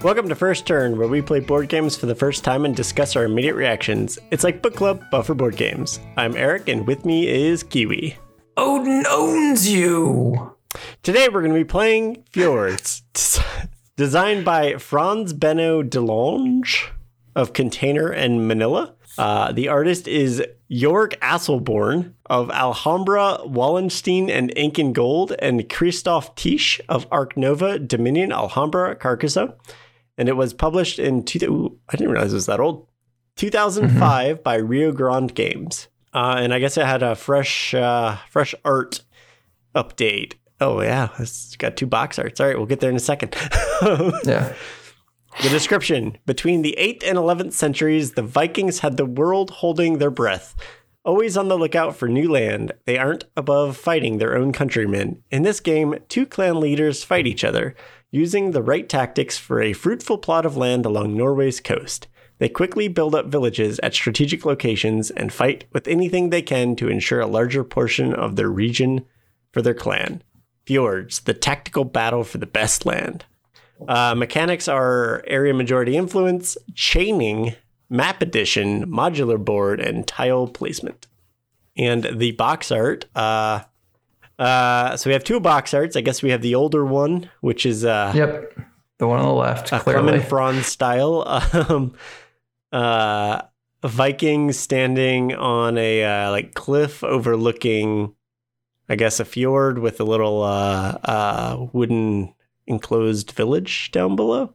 Welcome to First Turn, where we play board games for the first time and discuss our immediate reactions. It's like book club, but for board games. I'm Eric, and with me is Kiwi. Odin owns you. Today we're going to be playing Fjords, designed by Franz Benno Delonge of Container and Manila. Uh, the artist is Jorg Asselborn of Alhambra, Wallenstein, and Ink and Gold, and Christoph Tisch of Ark Nova, Dominion, Alhambra, Carcassonne. And it was published in, two, ooh, I didn't realize it was that old, 2005 by Rio Grande Games. Uh, and I guess it had a fresh, uh, fresh art update. Oh yeah, it's got two box arts. All right, we'll get there in a second. Yeah. The description Between the 8th and 11th centuries, the Vikings had the world holding their breath. Always on the lookout for new land, they aren't above fighting their own countrymen. In this game, two clan leaders fight each other, using the right tactics for a fruitful plot of land along Norway's coast. They quickly build up villages at strategic locations and fight with anything they can to ensure a larger portion of their region for their clan. Fjords, the tactical battle for the best land. Uh, mechanics are area majority influence, chaining, map addition, modular board, and tile placement. And the box art. Uh, uh, so we have two box arts. I guess we have the older one, which is uh, Yep. The one on the left, a clearly. Franz style. Um, uh, Viking standing on a uh, like cliff overlooking, I guess, a fjord with a little uh, uh, wooden enclosed village down below.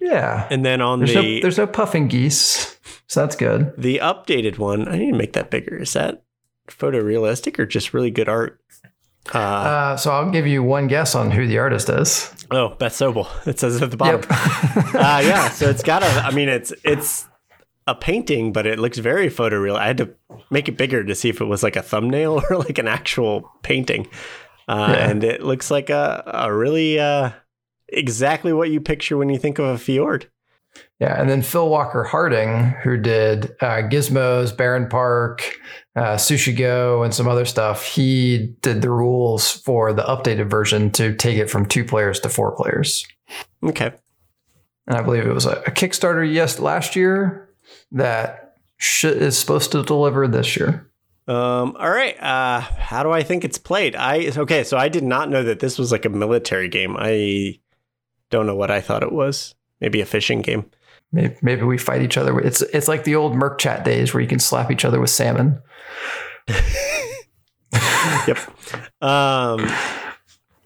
Yeah. And then on There's the no there's no puffin geese, so that's good. the updated one, I need to make that bigger. Is that photorealistic or just really good art? Uh, Uh, so I'll give you one guess on who the artist is. oh, Beth Sobel. It says at the bottom. Yep. uh, yeah, so it's got a. I mean, it's it's a painting, but it looks very photoreal. I had to make it bigger to see if it was like a thumbnail or like an actual painting, uh, Yeah. and it looks like a a really uh, exactly what you picture when you think of a fjord. Yeah, and then Phil Walker Harding, who did uh, Gizmos, Barenpark, uh, Sushi Go, and some other stuff. He did the rules for the updated version to take it from two players to four players. Okay, and I believe it was a, a Kickstarter yes last year that sh- is supposed to deliver this year. Um, all right. Uh, how do I think it's played? I okay. So I did not know that this was like a military game. I don't know what I thought it was. Maybe a fishing game. Maybe, maybe we fight each other. It's it's like the old mIRC Chat days where you can slap each other with salmon. yep. Um,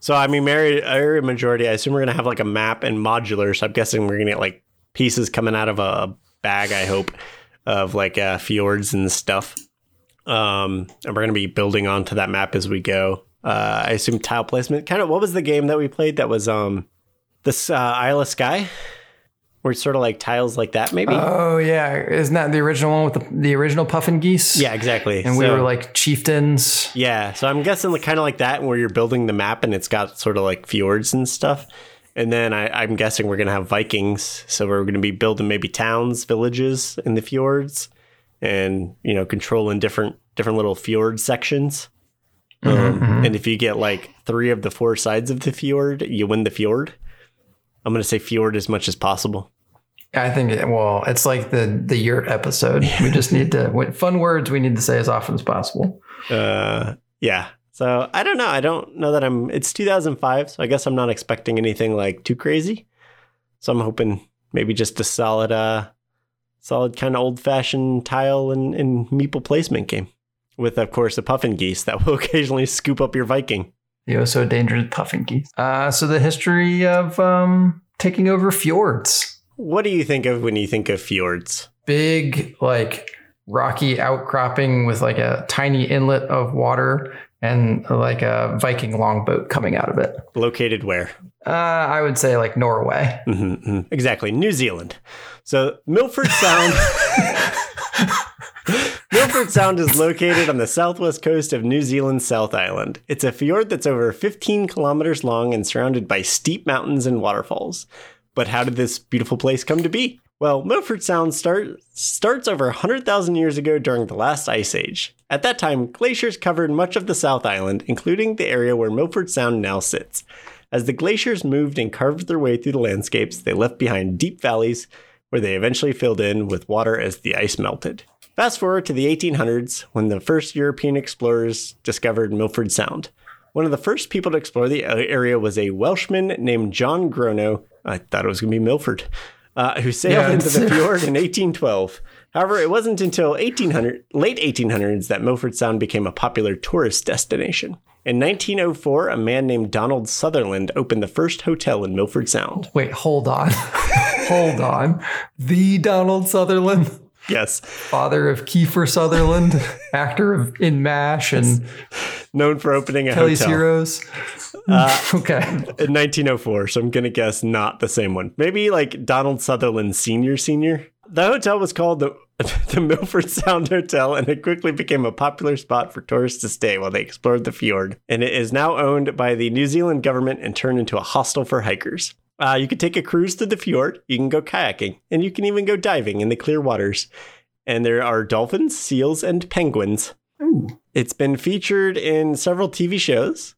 so I mean, area, majority. I assume we're gonna have like a map and modular. So I'm guessing we're gonna get like pieces coming out of a bag. I hope of like uh, fjords and stuff. Um, and we're gonna be building onto that map as we go. Uh, I assume tile placement. Kind of. What was the game that we played? That was um, this uh, Isle of Skye, where it's sort of like tiles like that. Maybe. Oh yeah, isn't that the original one with the, the original puffin geese? yeah, exactly. and we were like chieftains. Yeah, so I'm guessing like, kind of like that, where you're building the map and it's got sort of like fjords and stuff. And then I, I'm guessing we're gonna have Vikings, so we're gonna be building maybe towns, villages in the fjords, and you know controlling different different little fjord sections. Um, And if you get like three of the four sides of the fjord, you win the fjord. I'm gonna say fjord as much as possible. I think it, well, it's like the the yurt episode. We just need to fun words. We need to say as often as possible. Uh, yeah. So I don't know. I don't know that I'm. It's 2005, so I guess I'm not expecting anything like too crazy. So I'm hoping maybe just a solid, uh, solid kind of old fashioned tile and, and meeple placement game, with of course a puffin geese that will occasionally scoop up your Viking. The oh so dangerous puffin geese. Uh, so the history of um, taking over fjords. What do you think of when you think of fjords? big like rocky outcropping with like a tiny inlet of water and like a Viking longboat coming out of it. Located where? Uh, I would say like Norway. Mhm, mhm. Exactly, New Zealand. So Milford Sound. Milford Sound is located on the southwest coast of New Zealand's South Island. It's a fjord that's over 15 kilometers long and surrounded by steep mountains and waterfalls. But how did this beautiful place come to be? Well, Milford Sound start, starts over 100,000 years ago during the last ice age. At that time, glaciers covered much of the South Island, including the area where Milford Sound now sits. As the glaciers moved and carved their way through the landscapes, they left behind deep valleys where they eventually filled in with water as the ice melted. Fast forward to the 1800s when the first European explorers discovered Milford Sound. One of the first people to explore the area was a Welshman named John Gronow. I thought it was going to be Milford, uh, who sailed Yeah, into the fjord in 1812. However, it wasn't until 1800, late 1800s that Milford Sound became a popular tourist destination. In 1904, a man named Donald Sutherland opened the first hotel in Milford Sound. Wait, hold on. hold on. The Donald Sutherland, Yes, father of Kiefer Sutherland, actor of in MASH and known for opening a Kelly's hotel Heroes. Uh, okay. in 1904. So I'm gonna guess not the same one. Maybe like Donald Sutherland Senior Senior. The hotel was called the the Milford Sound Hotel, and it quickly became a popular spot for tourists to stay while they explored the fjord. And it is now owned by the New Zealand government and turned into a hostel for hikers. Uh, you can take a cruise through the fjord, you can go kayaking, and you can even go diving in the clear waters. And there are dolphins, seals, and penguins. Ooh. It's been featured in several TV shows,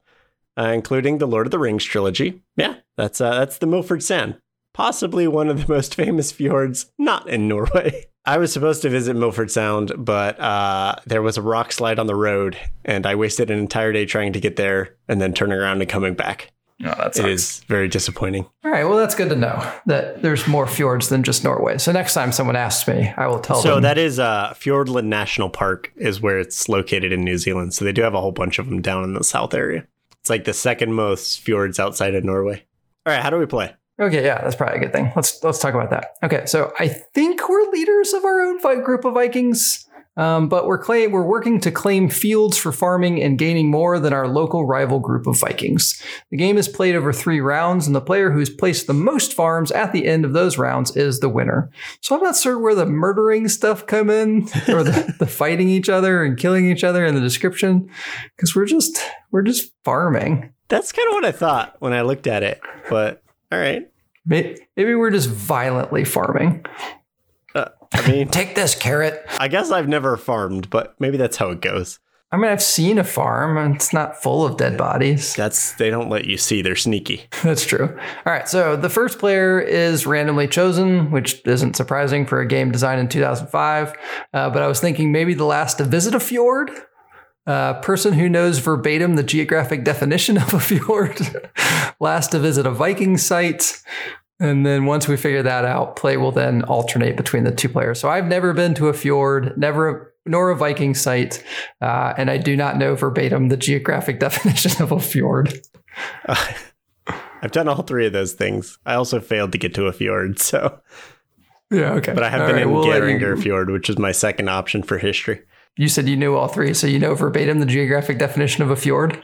uh, including the Lord of the Rings trilogy. Yeah, that's uh, that's the Milford Sound, possibly one of the most famous fjords not in Norway. I was supposed to visit Milford Sound, but uh, there was a rock slide on the road, and I wasted an entire day trying to get there and then turning around and coming back. No, that's It is very disappointing. All right. Well, that's good to know that there's more fjords than just Norway. So next time someone asks me, I will tell So them. So that is uh, Fiordland National Park is where it's located in New Zealand. So they do have a whole bunch of them down in the south area. It's like the second most fjords outside of Norway. All right, how do we play? Okay, yeah, that's probably a good thing. Let's let's talk about that. Okay, so I think we're leaders of our own group of Vikings, um, but we're claim we're working to claim fields for farming and gaining more than our local rival group of Vikings. The game is played over three rounds, and the player who's placed the most farms at the end of those rounds is the winner. So I'm not sure where the murdering stuff come in, or the, the fighting each other and killing each other in the description, because we're just we're just farming. That's kind of what I thought when I looked at it. But all right. May- Maybe we're just violently farming. I mean, Take this carrot. I guess I've never farmed, but maybe that's how it goes. I mean, I've seen a farm and it's not full of dead bodies. That's they don't let you see. They're sneaky. That's true. All right. So the first player is randomly chosen, which isn't surprising for a game designed in 2005. Uh, but I was thinking maybe the last to visit a fjord. Uh, person who knows verbatim the geographic definition of a fjord. last to visit a Viking site. And then once we figure that out, play will then alternate between the two players. So I've never been to a fjord, never nor a Viking site, uh, and I do not know verbatim the geographic definition of a fjord. I've done all three of those things. I also failed to get to a fjord, so Yeah, okay. but I have All been right, in we'll Geiranger you- Fjord, which is my second option for history. You said you knew all three, so you know verbatim the geographic definition of a fjord.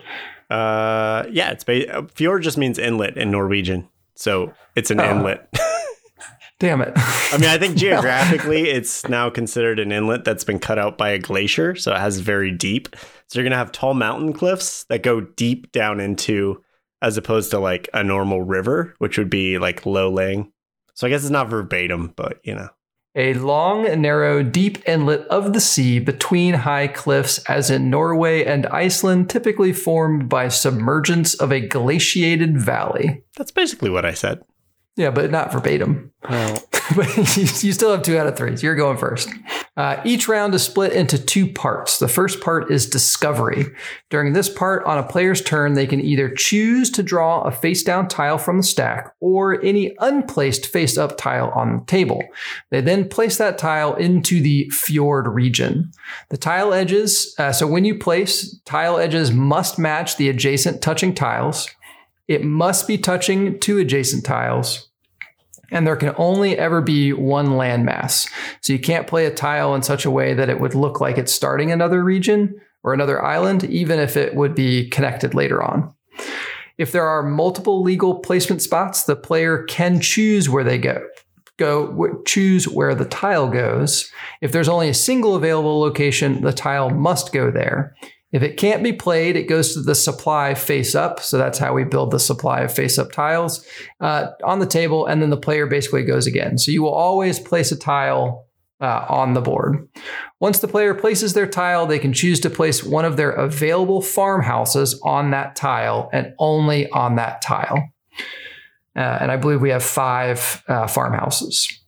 Uh, yeah, it's ba- uh, fjord just means inlet in Norwegian, so it's an Oh. inlet. Damn it! I mean, I think geographically, it's now considered an inlet that's been cut out by a glacier, so it has very deep. So you're gonna have tall mountain cliffs that go deep down into, as opposed to like a normal river, which would be like low laying. So I guess it's not verbatim, but you know, a long, narrow, deep inlet of the sea between high cliffs, as in Norway and Iceland, typically formed by submergence of a glaciated valley. that's basically what I said. Yeah, but not verbatim. Well, but you, you still have two out of three. So you're going first. Uh, each round is split into two parts. The first part is discovery. During this part, on a player's turn, they can either choose to draw a face down tile from the stack or any unplaced face up tile on the table. They then place that tile into the fjord region. The tile edges, uh, so when you place, tile edges must match the adjacent touching tiles. It must be touching two adjacent tiles and there can only ever be one landmass. So you can't play a tile in such a way that it would look like it's starting another region or another island, even if it would be connected later on. If there are multiple legal placement spots, the player can choose where they go. Go choose where the tile goes. If there's only a single available location, the tile must go there. If it can't be played, it goes to the supply face up. So that's how we build the supply of face up tiles uh, on the table. And then the player basically goes again. So you will always place a tile uh, on the board. Once the player places their tile, they can choose to place one of their available farmhouses on that tile and only on that tile. Uh, and I believe we have five uh, farmhouses.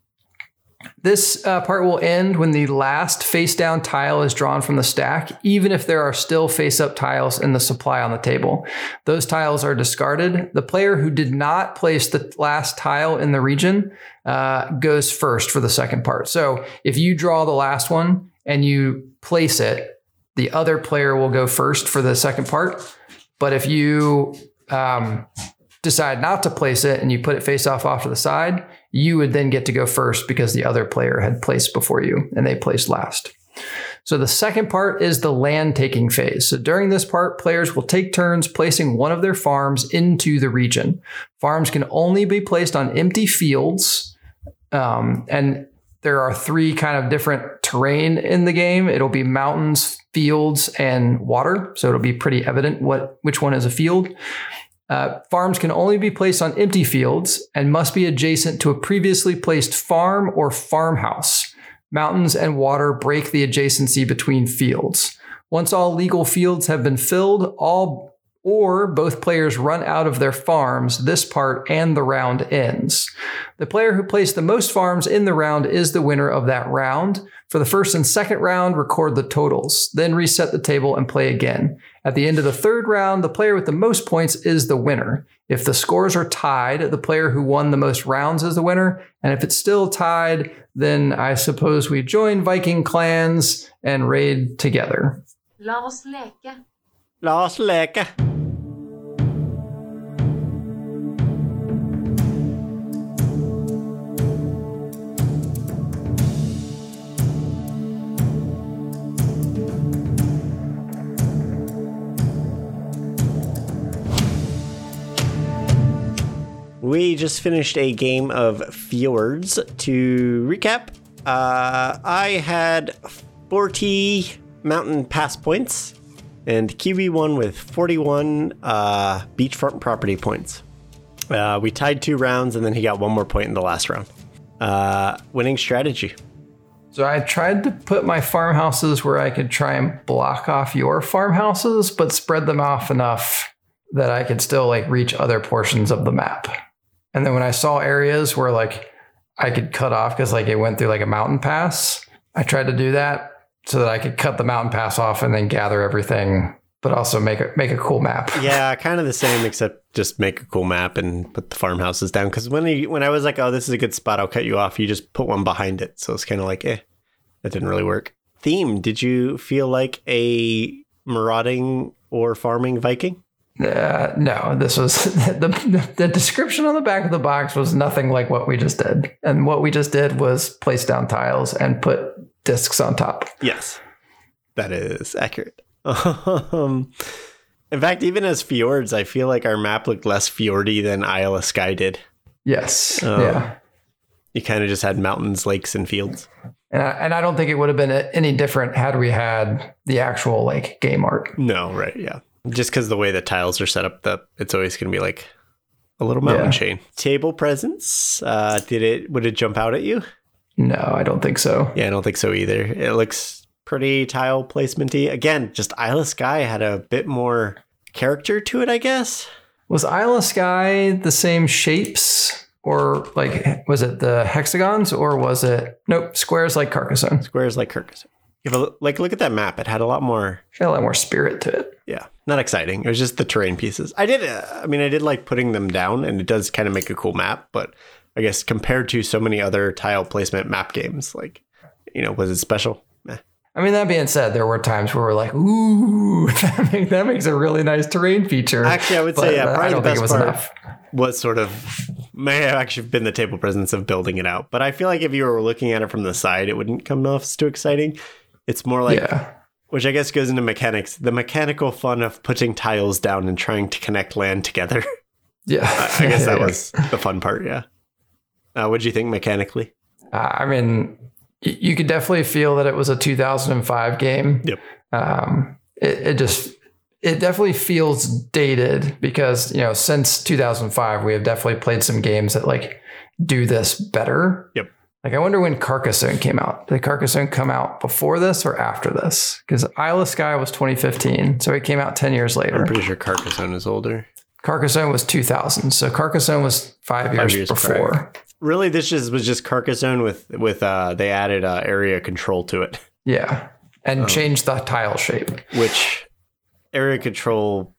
This uh, part will end when the last face down tile is drawn from the stack, even if there are still face up tiles in the supply on the table. Those tiles are discarded. The player who did not place the last tile in the region uh, goes first for the second part. So if you draw the last one and you place it, the other player will go first for the second part. But if you um, decide not to place it and you put it face off off to the side, you would then get to go first because the other player had placed before you and they placed last. So the second part is the land taking phase. So during this part, players will take turns placing one of their farms into the region. Farms can only be placed on empty fields. Um, and there are three kind of different terrain in the game. It'll be mountains, fields, and water. So it'll be pretty evident what which one is a field. Uh, farms can only be placed on empty fields and must be adjacent to a previously placed farm or farmhouse. Mountains and water break the adjacency between fields. Once all legal fields have been filled, all or both players run out of their farms, this part and the round ends. The player who placed the most farms in the round is the winner of that round. For the first and second round, record the totals, then reset the table and play again. At the end of the third round, the player with the most points is the winner. If the scores are tied, the player who won the most rounds is the winner. And if it's still tied, then I suppose we join Viking clans and raid together. La oss leke. La oss leke. We just finished a game of Fjords. To recap, uh, I had 40 mountain pass points, and Kiwi won with 41 uh, beachfront property points. Uh, we tied two rounds, and then he got one more point in the last round. Uh, winning strategy. So I tried to put my farmhouses where I could try and block off your farmhouses, but spread them off enough that I could still like reach other portions of the map. And then when I saw areas where like I could cut off because like it went through like a mountain pass, I tried to do that so that I could cut the mountain pass off and then gather everything, but also make a make a cool map. Yeah, kind of the same, except just make a cool map and put the farmhouses down. Because when he, when I was like, "Oh, this is a good spot," I'll cut you off. You just put one behind it, so it's kind of like, eh, that didn't really work. Theme? Did you feel like a marauding or farming Viking? Uh, no, this was the, the description on the back of the box was nothing like what we just did. And what we just did was place down tiles and put discs on top. Yes, that is accurate. um, in fact, even as fjords, I feel like our map looked less fjordy than Isle of Skye did. Yes. Oh. Yeah. You kind of just had mountains, lakes, and fields. And I, and I don't think it would have been any different had we had the actual like game art. No, right? Yeah, just because the way the tiles are set up, that it's always going to be like a little mountain Yeah. chain. Table presence. Uh, did it? Would it jump out at you? No, I don't think so. Yeah, I don't think so either. It looks pretty tile placementy. Again, just Isle of Skye had a bit more character to it, I guess. Was Isle of Skye the same shapes? Or like was it the hexagons or was it nope, squares like Carcassonne? Squares like Kirkus. If a, like look at that map, it had a lot more. Got a lot more spirit to it. Yeah, not exciting. It was just the terrain pieces. I did. Uh, I mean, I did like putting them down, and it does kind of make a cool map. But I guess compared to so many other tile placement map games, like you know, was it special? Meh. I mean, that being said, there were times where we're like, ooh, that, make, that makes a really nice terrain feature. Actually, I would But, say yeah, probably the best was part enough. was sort of may have actually been the table presence of building it out. But I feel like if you were looking at it from the side, it wouldn't come off as too exciting. It's more like yeah. which I guess goes into mechanics, the mechanical fun of putting tiles down and trying to connect land together. Yeah. I guess that was the fun part. Yeah. Uh, what do you think mechanically? Uh, I mean, y- you could definitely feel that it was a 2005 game. Yep. Um, it, it just it definitely feels dated because you know since 2005 we have definitely played some games that like do this better. Yep. Like I wonder when Carcassonne came out. Did Carcassonne come out before this or after this? Because Isle of Skye was 2015, so it came out 10 years later. I'm pretty sure Carcassonne is older. Carcassonne was 2000, so Carcassonne was five years, years before. prior. Really, this just was just Carcassonne with with uh they added uh, area control to it, Yeah, and Oh. changed the tile shape. which area control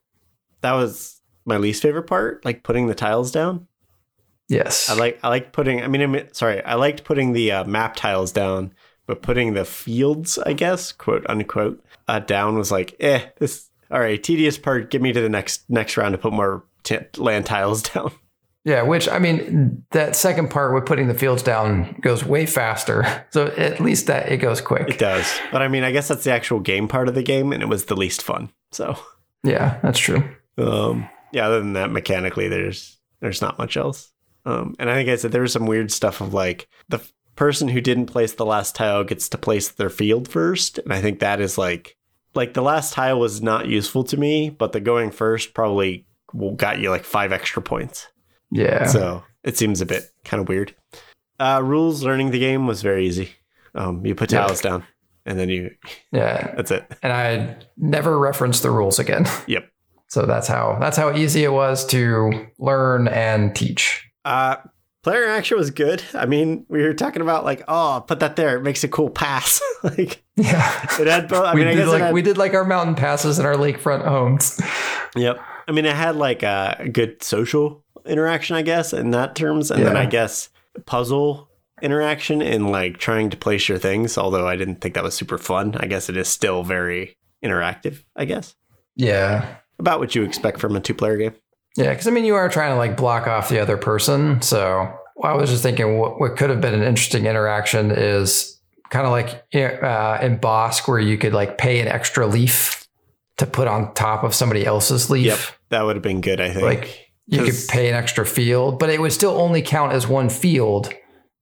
that was my least favorite part, like putting the tiles down. Yes, I like I like putting. I mean, I mean sorry, I liked putting the uh, map tiles down, but putting the fields, I guess, quote unquote, uh, down was like, eh, this. All right, tedious part. Get me to the next next round to put more t- land tiles down. Yeah, which I mean, that second part with putting the fields down goes way faster. So at least that it goes quick. It does, but I mean, I guess that's the actual game part of the game, and it was the least fun. So, Yeah, that's true. um, yeah. Other than that, mechanically, there's there's not much else. Um, and I think I said there was some weird stuff of like the f- person who didn't place the last tile gets to place their field first, and I think that is like like the last tile was not useful to me, but the going first probably will got you like five extra points. Yeah. So it seems a bit kind of weird. Uh, rules learning the game was very easy. Um, you put Yeah. tiles down, and then you yeah. that's it. And I never referenced the rules again. Yep. So that's how that's how easy it was to learn and teach. Uh, player action was good. I mean, we were talking about like, oh, put that there. It makes a cool pass. like Yeah. it had both. I we mean, I did guess like had, we did like our mountain passes and our lakefront homes. Yep. I mean, it had like a good social interaction, I guess, in that terms, and then I guess puzzle interaction in like trying to place your things. Although I didn't think that was super fun. I guess it is still very interactive. I guess Yeah. about what you expect from a two-player game. Yeah, because I mean, you are trying to like block off the other person. So I was just thinking, what, what could have been an interesting interaction is kind of like uh, in Bosk, where you could like pay an extra leaf to put on top of somebody else's leaf. Yep, that would have been good. I think. Like you could pay an extra field, but it would still only count as one field.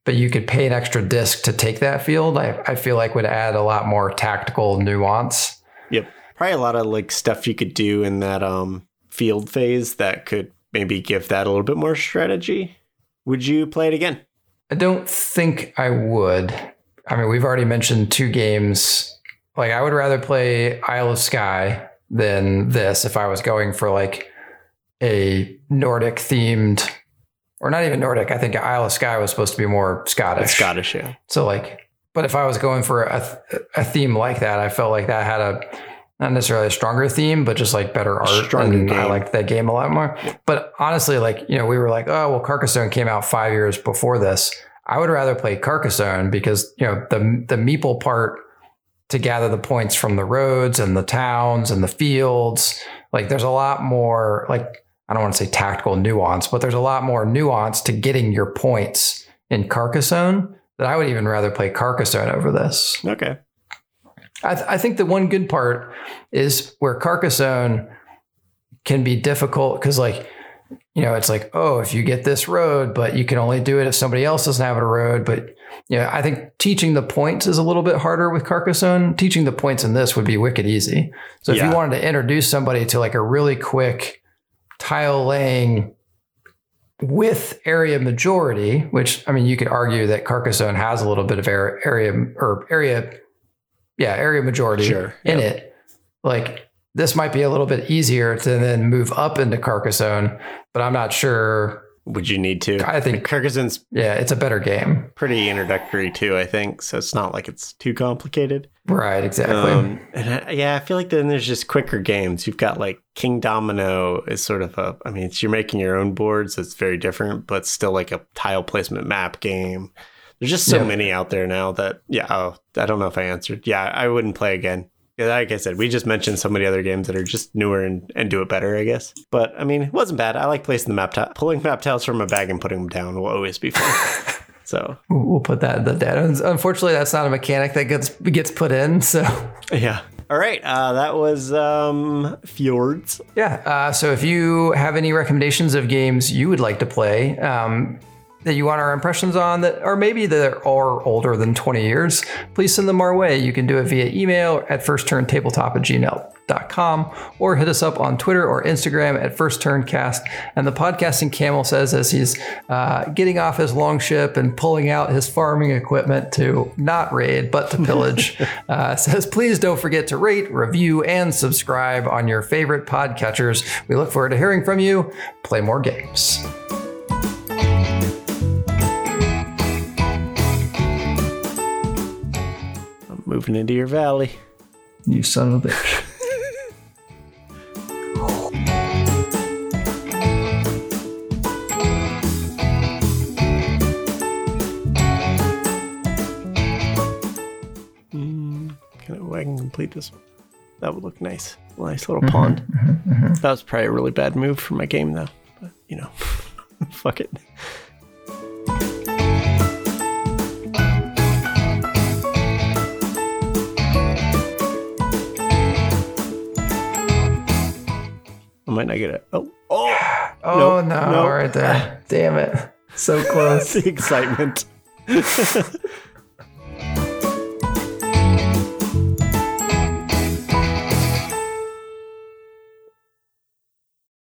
But you could pay an extra disc to take that field. I, I feel like would add a lot more tactical nuance. Yep. Probably a lot of like stuff you could do in that um field phase that could maybe give that a little bit more strategy. Would you play it again? I don't think I would. I mean, we've already mentioned two games. Like, I would rather play Isle of Skye than this if I was going for like a Nordic themed, or not even Nordic. I think Isle of Skye was supposed to be more Scottish. It's Scottish, yeah. So, like, but if I was going for a, a theme like that, I felt like that had a not necessarily a stronger theme, but just like better art. Stronger and I game. liked that game a lot more. But honestly, like, you know, we were like, oh, well, Carcassonne came out five years before this. I would rather play Carcassonne because, you know, the the meeple part to gather the points from the roads and the towns and the fields, like there's a lot more like I don't want to say tactical nuance, but there's a lot more nuance to getting your points in Carcassonne that I would even rather play Carcassonne over this. Okay. I, th- I think the one good part is where Carcassonne can be difficult because, like, you know, it's like, oh, if you get this road, but you can only do it if somebody else doesn't have a road. But, you know, I think teaching the points is a little bit harder with Carcassonne. Teaching the points in this would be wicked easy. So if Yeah. you wanted to introduce somebody to like a really quick tile laying with area majority, which I mean, you could argue that Carcassonne has a little bit of area, area or area, yeah, area majority Sure, in yep. it. Like this might be a little bit easier to then move up into Carcassonne, but I'm not sure. Would you need to? I think- Carcassonne's Yeah, it's a better game. pretty introductory too, I think. So it's not like it's too complicated. Right, exactly. Um, and I, yeah, I feel like then there's just quicker games. You've got like King Domino is sort of a, I mean, it's, you're making your own boards. It's very different, but still like a tile placement map game. There's just so Yeah. many out there now that, yeah, oh, I don't know if I answered. Yeah, I wouldn't play again. Like I said, we just mentioned so many other games that are just newer and, and do it better, I guess. But I mean, it wasn't bad. I like placing the map tile. Pulling map tiles from a bag and putting them down will always be fun. so, We'll we'll put that in the data. Unfortunately, that's not a mechanic that gets gets put in. So yeah. All right. Uh, that was um, Fjords. Yeah. Uh, so if you have any recommendations of games you would like to play, um, that you want our impressions on that or maybe that are older than 20 years, please send them our way. You can do it via email at firstturntabletop at gmail.com or hit us up on Twitter or Instagram at firstturncast. And the podcasting camel says as he's uh, getting off his long ship and pulling out his farming equipment to not raid but to pillage, uh, says please don't forget to rate, review, and subscribe on your favorite podcatchers. We look forward to hearing from you. Play more games. Moving into your valley. You son of a bitch. Mm, can I, I can complete this. one. That would look nice. Nice little mm-hmm, pond. Mm-hmm, mm-hmm. That was probably a really bad move for my game, though. But you know, fuck it. Might not get it. Oh, oh! Oh Nope, no, nope. right there. Damn it. So close. the excitement.